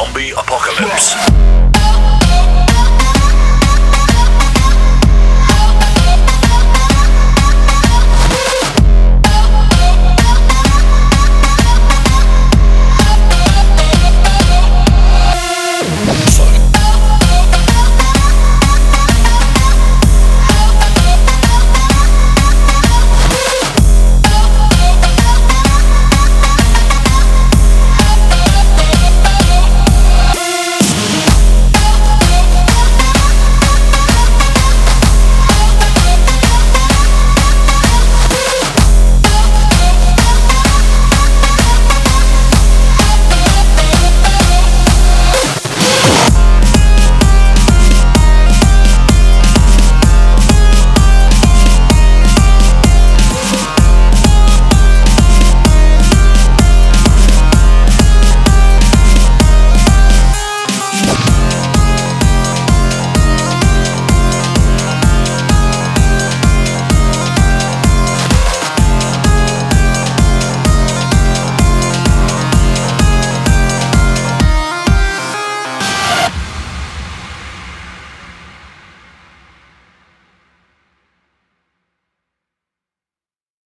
zombie apocalypse.